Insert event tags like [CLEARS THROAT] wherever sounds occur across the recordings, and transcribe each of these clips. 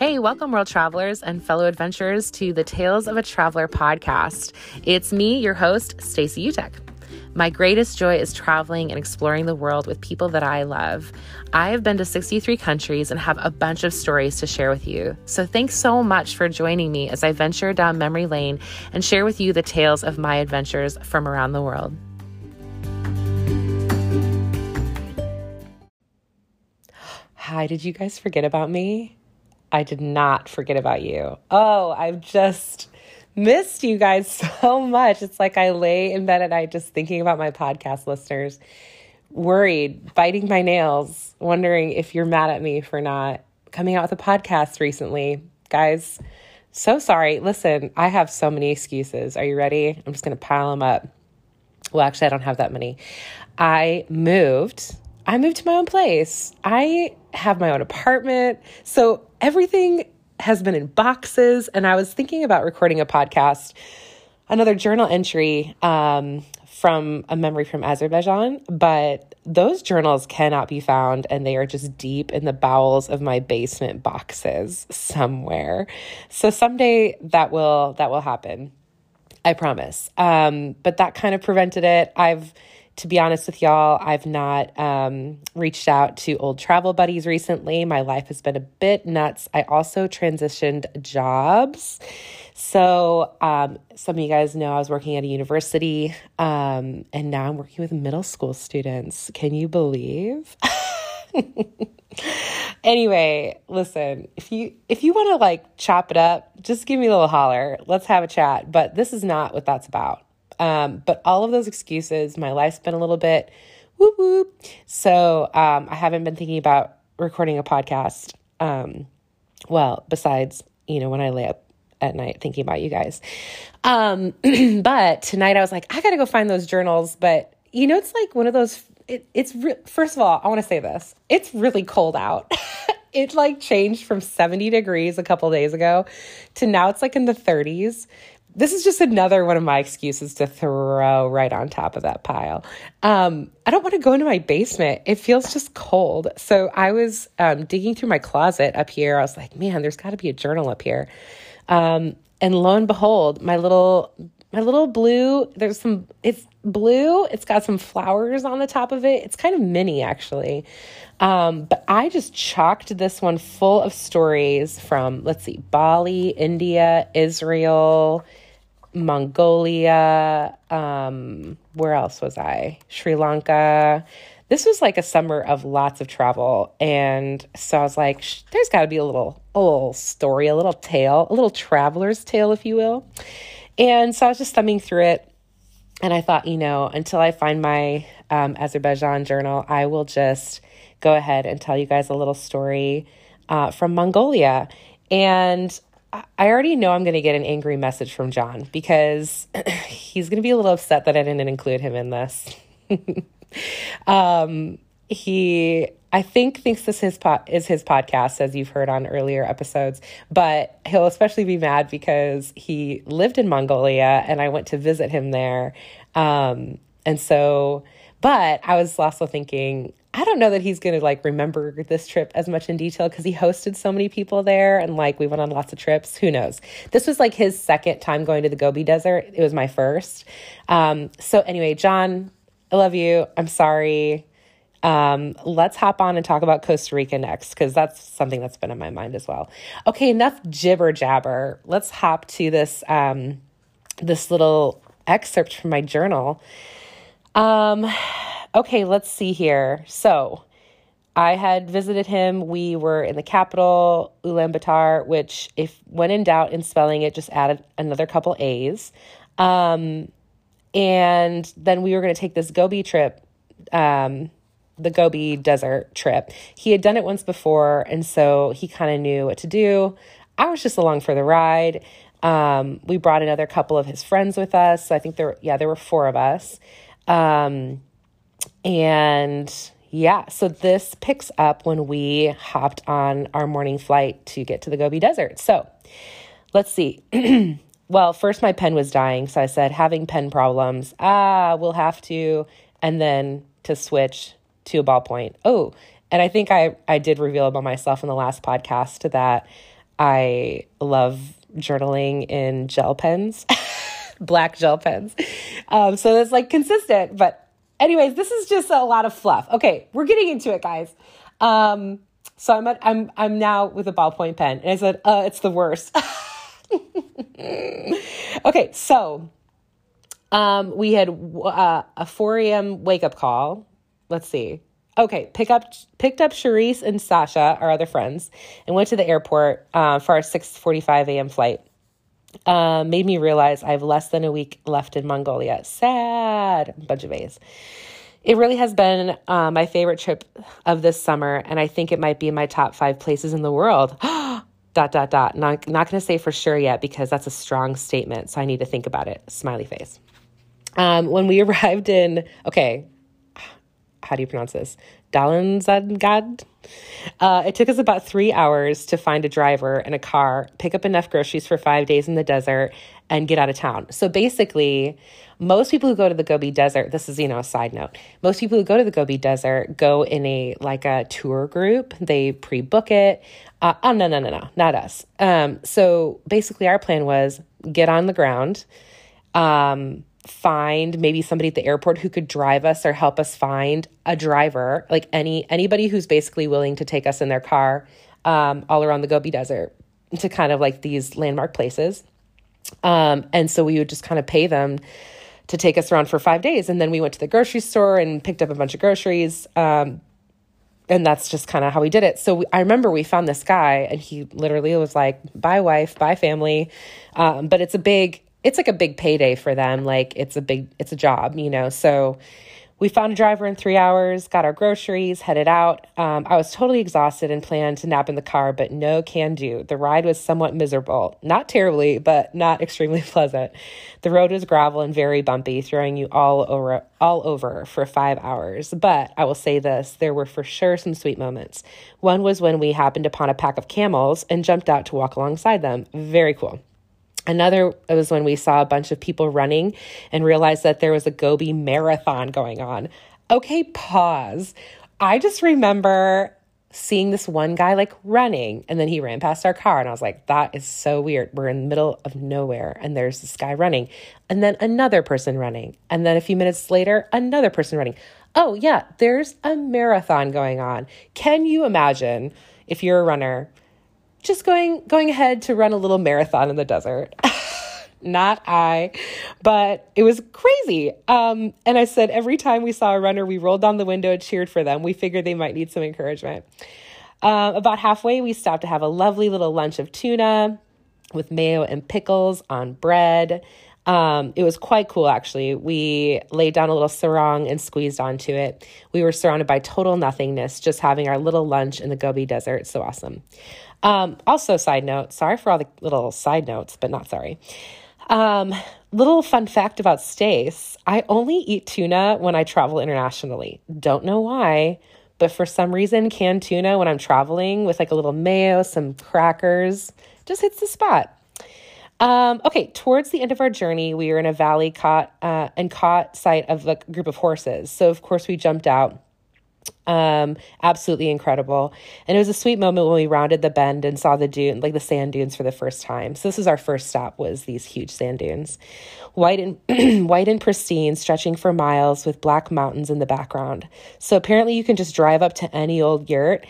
Hey, welcome, world travelers and fellow adventurers, to the Tales of a Traveler podcast. It's me, your host, Stacey Utek. My greatest joy is traveling and exploring the world with people that I love. I have been to 63 countries and have a bunch of stories to share with you. So, thanks so much for joining me as I venture down memory lane and share with you the tales of my adventures from around the world. Hi, did you guys forget about me? I did not forget about you. Oh, I've just missed you guys [LAUGHS] so much. It's like I lay in bed at night just thinking about my podcast listeners, worried, biting my nails, wondering if you're mad at me for not coming out with a podcast recently. Guys, so sorry. Listen, I have so many excuses. Are you ready? I'm just going to pile them up. Well, actually, I don't have that many. I moved. I moved to my own place. I have my own apartment. So everything has been in boxes. And I was thinking about recording a podcast, another journal entry um, from a memory from Azerbaijan, but those journals cannot be found and they are just deep in the bowels of my basement boxes somewhere. So someday that will that will happen. I promise. Um, but that kind of prevented it. I've to be honest with y'all, I've not um, reached out to old travel buddies recently. My life has been a bit nuts. I also transitioned jobs. So, um, some of you guys know I was working at a university, um, and now I'm working with middle school students. Can you believe? [LAUGHS] anyway, listen, if you if you want to like chop it up, just give me a little holler. Let's have a chat. But this is not what that's about. Um, but all of those excuses, my life's been a little bit whoop whoop. So um, I haven't been thinking about recording a podcast. Um, well, besides, you know, when I lay up at night thinking about you guys. Um, [CLEARS THROAT] but tonight I was like, I got to go find those journals. But, you know, it's like one of those, it, it's, re- first of all, I want to say this it's really cold out. [LAUGHS] it like changed from 70 degrees a couple days ago to now it's like in the 30s this is just another one of my excuses to throw right on top of that pile. Um, I don't want to go into my basement. It feels just cold. So I was um, digging through my closet up here. I was like, man, there's got to be a journal up here. Um, and lo and behold, my little my little blue, there's some, it's blue. It's got some flowers on the top of it. It's kind of mini, actually. Um, but I just chalked this one full of stories from, let's see, Bali, India, Israel, Mongolia. Um, where else was I? Sri Lanka. This was like a summer of lots of travel, and so I was like, "There's got to be a little, a little story, a little tale, a little traveler's tale, if you will." And so I was just thumbing through it, and I thought, you know, until I find my um, Azerbaijan journal, I will just go ahead and tell you guys a little story uh, from Mongolia. And I already know I'm going to get an angry message from John because [CLEARS THROAT] he's going to be a little upset that I didn't include him in this. [LAUGHS] um, he, I think, thinks this his po- is his podcast, as you've heard on earlier episodes, but he'll especially be mad because he lived in Mongolia and I went to visit him there. Um, and so, but I was also thinking, I don't know that he's going to like remember this trip as much in detail because he hosted so many people there and like we went on lots of trips. Who knows? This was like his second time going to the Gobi Desert. It was my first. Um, so, anyway, John, I love you. I'm sorry. Um, let's hop on and talk about Costa Rica next because that's something that's been on my mind as well. Okay, enough jibber jabber. Let's hop to this um, this little excerpt from my journal. Um, Okay, let's see here. So, I had visited him. We were in the capital, Ulaanbaatar, which, if when in doubt in spelling it, just added another couple A's. Um, and then we were going to take this Gobi trip, um, the Gobi Desert trip. He had done it once before, and so he kind of knew what to do. I was just along for the ride. Um, we brought another couple of his friends with us. So I think there, yeah, there were four of us. Um, and yeah, so this picks up when we hopped on our morning flight to get to the Gobi Desert. So let's see. [CLEARS THROAT] well, first my pen was dying. So I said, having pen problems. Ah, we'll have to. And then to switch to a ballpoint. Oh, and I think I, I did reveal about myself in the last podcast that I love journaling in gel pens, [LAUGHS] black gel pens. Um, so that's like consistent. But, anyways, this is just a lot of fluff. Okay, we're getting into it, guys. Um, so I'm at, I'm I'm now with a ballpoint pen, and I said, uh, it's the worst. [LAUGHS] okay, so um, we had uh, a 4 a.m. wake up call. Let's see. Okay, pick up picked up Charisse and Sasha, our other friends, and went to the airport uh, for our 6:45 a.m. flight. Uh, made me realize I have less than a week left in Mongolia. Sad, bunch of A's. It really has been uh, my favorite trip of this summer, and I think it might be in my top five places in the world. [GASPS] dot dot dot. Not not going to say for sure yet because that's a strong statement, so I need to think about it. Smiley face. Um, when we [LAUGHS] arrived in, okay, how do you pronounce this? Dalanzadgad. Uh, it took us about three hours to find a driver and a car, pick up enough groceries for five days in the desert, and get out of town. So basically, most people who go to the Gobi Desert, this is, you know, a side note, most people who go to the Gobi Desert go in a, like a tour group. They pre-book it. Uh, oh, no, no, no, no, not us. Um, so basically our plan was get on the ground, um, find maybe somebody at the airport who could drive us or help us find a driver like any anybody who's basically willing to take us in their car um, all around the gobi desert to kind of like these landmark places um, and so we would just kind of pay them to take us around for five days and then we went to the grocery store and picked up a bunch of groceries um, and that's just kind of how we did it. So we, I remember we found this guy, and he literally was like, "Bye, wife, bye, family." Um, but it's a big, it's like a big payday for them. Like it's a big, it's a job, you know. So we found a driver in three hours, got our groceries, headed out. Um, I was totally exhausted and planned to nap in the car, but no can do. The ride was somewhat miserable. Not terribly, but not [LAUGHS] extremely pleasant. The road was gravel and very bumpy, throwing you all over all over for five hours. But I will say this there were for sure some sweet moments. One was when we happened upon a pack of camels and jumped out to walk alongside them. Very cool. Another was when we saw a bunch of people running and realized that there was a Gobi marathon going on. Okay, pause. I just remember seeing this one guy like running and then he ran past our car and I was like that is so weird. We're in the middle of nowhere and there's this guy running and then another person running and then a few minutes later another person running. Oh yeah, there's a marathon going on. Can you imagine if you're a runner just going going ahead to run a little marathon in the desert. [LAUGHS] Not I, but it was crazy. Um, and I said every time we saw a runner, we rolled down the window and cheered for them. We figured they might need some encouragement. Uh, about halfway, we stopped to have a lovely little lunch of tuna with mayo and pickles on bread. Um, it was quite cool, actually. We laid down a little sarong and squeezed onto it. We were surrounded by total nothingness, just having our little lunch in the Gobi Desert. So awesome. Um, also, side note, sorry for all the little side notes, but not sorry. Um, little fun fact about Stace I only eat tuna when I travel internationally. Don't know why, but for some reason, canned tuna when I'm traveling with like a little mayo, some crackers, just hits the spot. Um, okay, towards the end of our journey, we were in a valley caught uh, and caught sight of a group of horses. So, of course, we jumped out um, absolutely incredible. And it was a sweet moment when we rounded the bend and saw the dune, like the sand dunes for the first time. So this was our first stop was these huge sand dunes. White and [CLEARS THROAT] white and pristine, stretching for miles with black mountains in the background. So apparently you can just drive up to any old yurt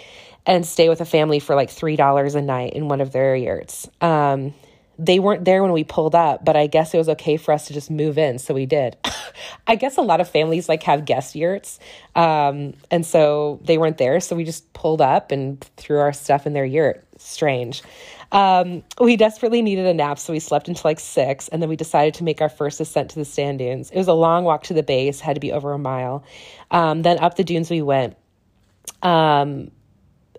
and stay with a family for like $3 a night in one of their yurts. Um, they weren't there when we pulled up, but I guess it was okay for us to just move in, so we did. [LAUGHS] I guess a lot of families like have guest yurts, um, and so they weren't there, so we just pulled up and threw our stuff in their yurt. Strange. Um, we desperately needed a nap, so we slept until like six, and then we decided to make our first ascent to the sand dunes. It was a long walk to the base, had to be over a mile. Um, then up the dunes we went. Um,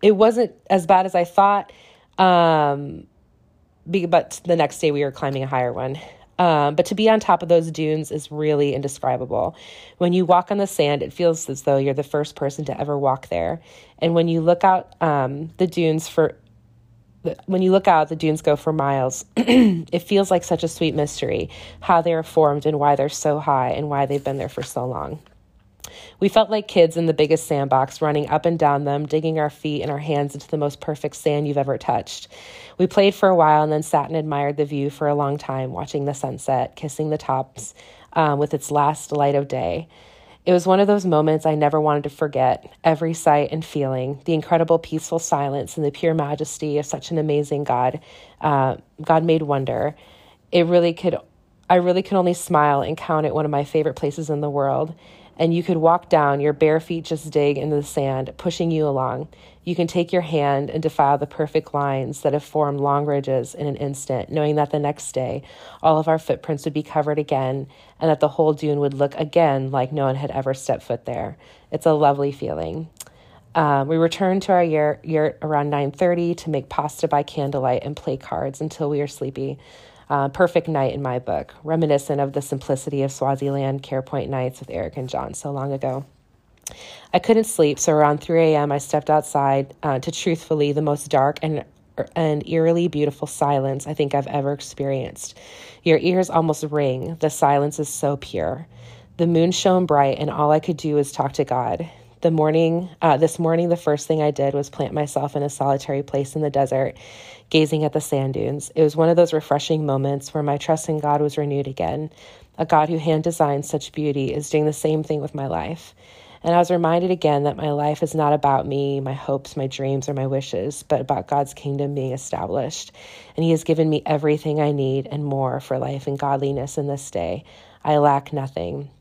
it wasn't as bad as I thought. Um, but the next day we were climbing a higher one. Um, but to be on top of those dunes is really indescribable. When you walk on the sand, it feels as though you're the first person to ever walk there. And when you look out um, the dunes for when you look out, the dunes go for miles. [CLEARS THROAT] it feels like such a sweet mystery how they are formed and why they're so high and why they've been there for so long. We felt like kids in the biggest sandbox, running up and down them, digging our feet and our hands into the most perfect sand you've ever touched. We played for a while and then sat and admired the view for a long time, watching the sunset, kissing the tops um, with its last light of day. It was one of those moments I never wanted to forget. Every sight and feeling, the incredible peaceful silence and the pure majesty of such an amazing God, uh, God made wonder. It really could, I really could only smile and count it one of my favorite places in the world. And you could walk down, your bare feet just dig into the sand, pushing you along. You can take your hand and defile the perfect lines that have formed long ridges in an instant, knowing that the next day all of our footprints would be covered again and that the whole dune would look again like no one had ever stepped foot there. It's a lovely feeling. Um, we returned to our yurt, yurt around 9.30 to make pasta by candlelight and play cards until we are sleepy. Uh, perfect night in my book, reminiscent of the simplicity of Swaziland Care Point nights with Eric and John so long ago. I couldn't sleep, so around 3 a.m., I stepped outside uh, to truthfully the most dark and and eerily beautiful silence I think I've ever experienced. Your ears almost ring. The silence is so pure. The moon shone bright, and all I could do was talk to God. The morning, uh, this morning, the first thing I did was plant myself in a solitary place in the desert, gazing at the sand dunes. It was one of those refreshing moments where my trust in God was renewed again. A God who hand designed such beauty is doing the same thing with my life. And I was reminded again that my life is not about me, my hopes, my dreams, or my wishes, but about God's kingdom being established. And He has given me everything I need and more for life and godliness in this day. I lack nothing.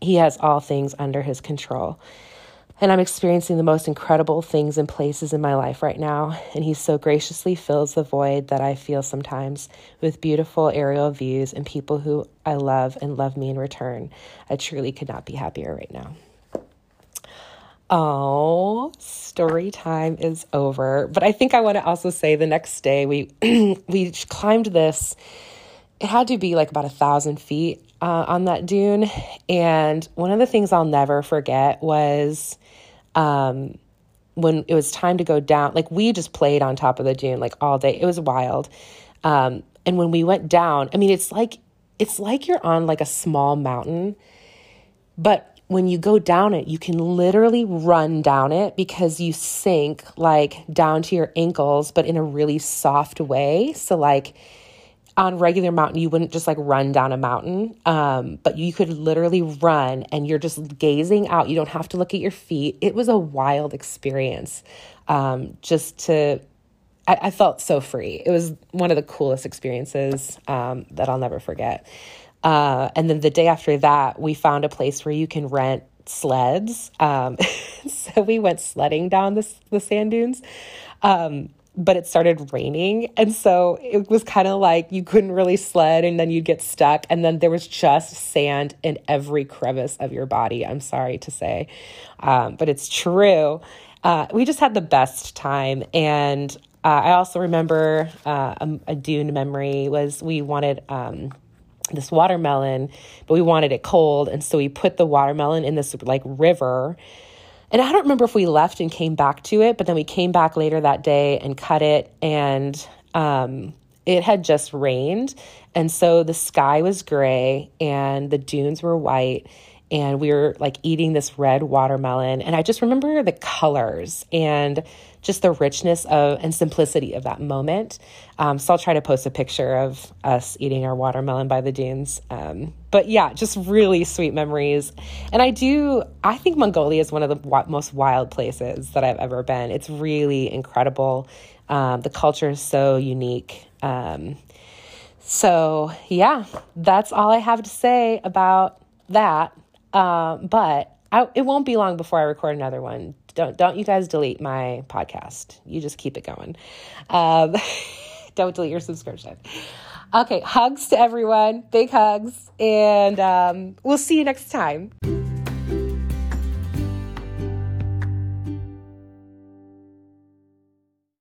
He has all things under His control. And I'm experiencing the most incredible things and places in my life right now. And He so graciously fills the void that I feel sometimes with beautiful aerial views and people who I love and love me in return. I truly could not be happier right now. Oh, story time is over. But I think I want to also say the next day we [CLEARS THROAT] we climbed this. It had to be like about a thousand feet uh, on that dune, and one of the things I'll never forget was um, when it was time to go down. Like we just played on top of the dune like all day. It was wild. Um, and when we went down, I mean, it's like it's like you're on like a small mountain, but when you go down it, you can literally run down it because you sink like down to your ankles, but in a really soft way. So, like on regular mountain, you wouldn't just like run down a mountain, um, but you could literally run and you're just gazing out. You don't have to look at your feet. It was a wild experience um, just to I, I, felt so free. It was one of the coolest experiences um, that I'll never forget. Uh, and then the day after that, we found a place where you can rent sleds. Um, [LAUGHS] so we went sledding down the, the sand dunes. Um, but it started raining. And so it was kind of like you couldn't really sled and then you'd get stuck. And then there was just sand in every crevice of your body. I'm sorry to say, um, but it's true. Uh, we just had the best time. And uh, I also remember uh, a, a, dune memory was we wanted. Um, this watermelon, but we wanted it cold. And so we put the watermelon in this like river. And I don't remember if we left and came back to it, but then we came back later that day and cut it. And um, it had just rained. And so the sky was gray and the dunes were white and we were like eating this red watermelon. And i just remember the colors and just the richness of and simplicity of that moment. Um, so i'll try to post a picture of us eating our watermelon by the dunes. Um, but yeah just really sweet memories. And i do i think mongolia is one of the most wild places that i've ever been. It's really incredible. Um, the culture is so unique. Um, so yeah that's all i have to say about that uh, but I, it won't be long before I record another one. Don't don't you guys delete my podcast. You just keep it going. Um, [LAUGHS] don't delete your subscription. Okay, hugs to everyone, big hugs, and um, we'll see you next time.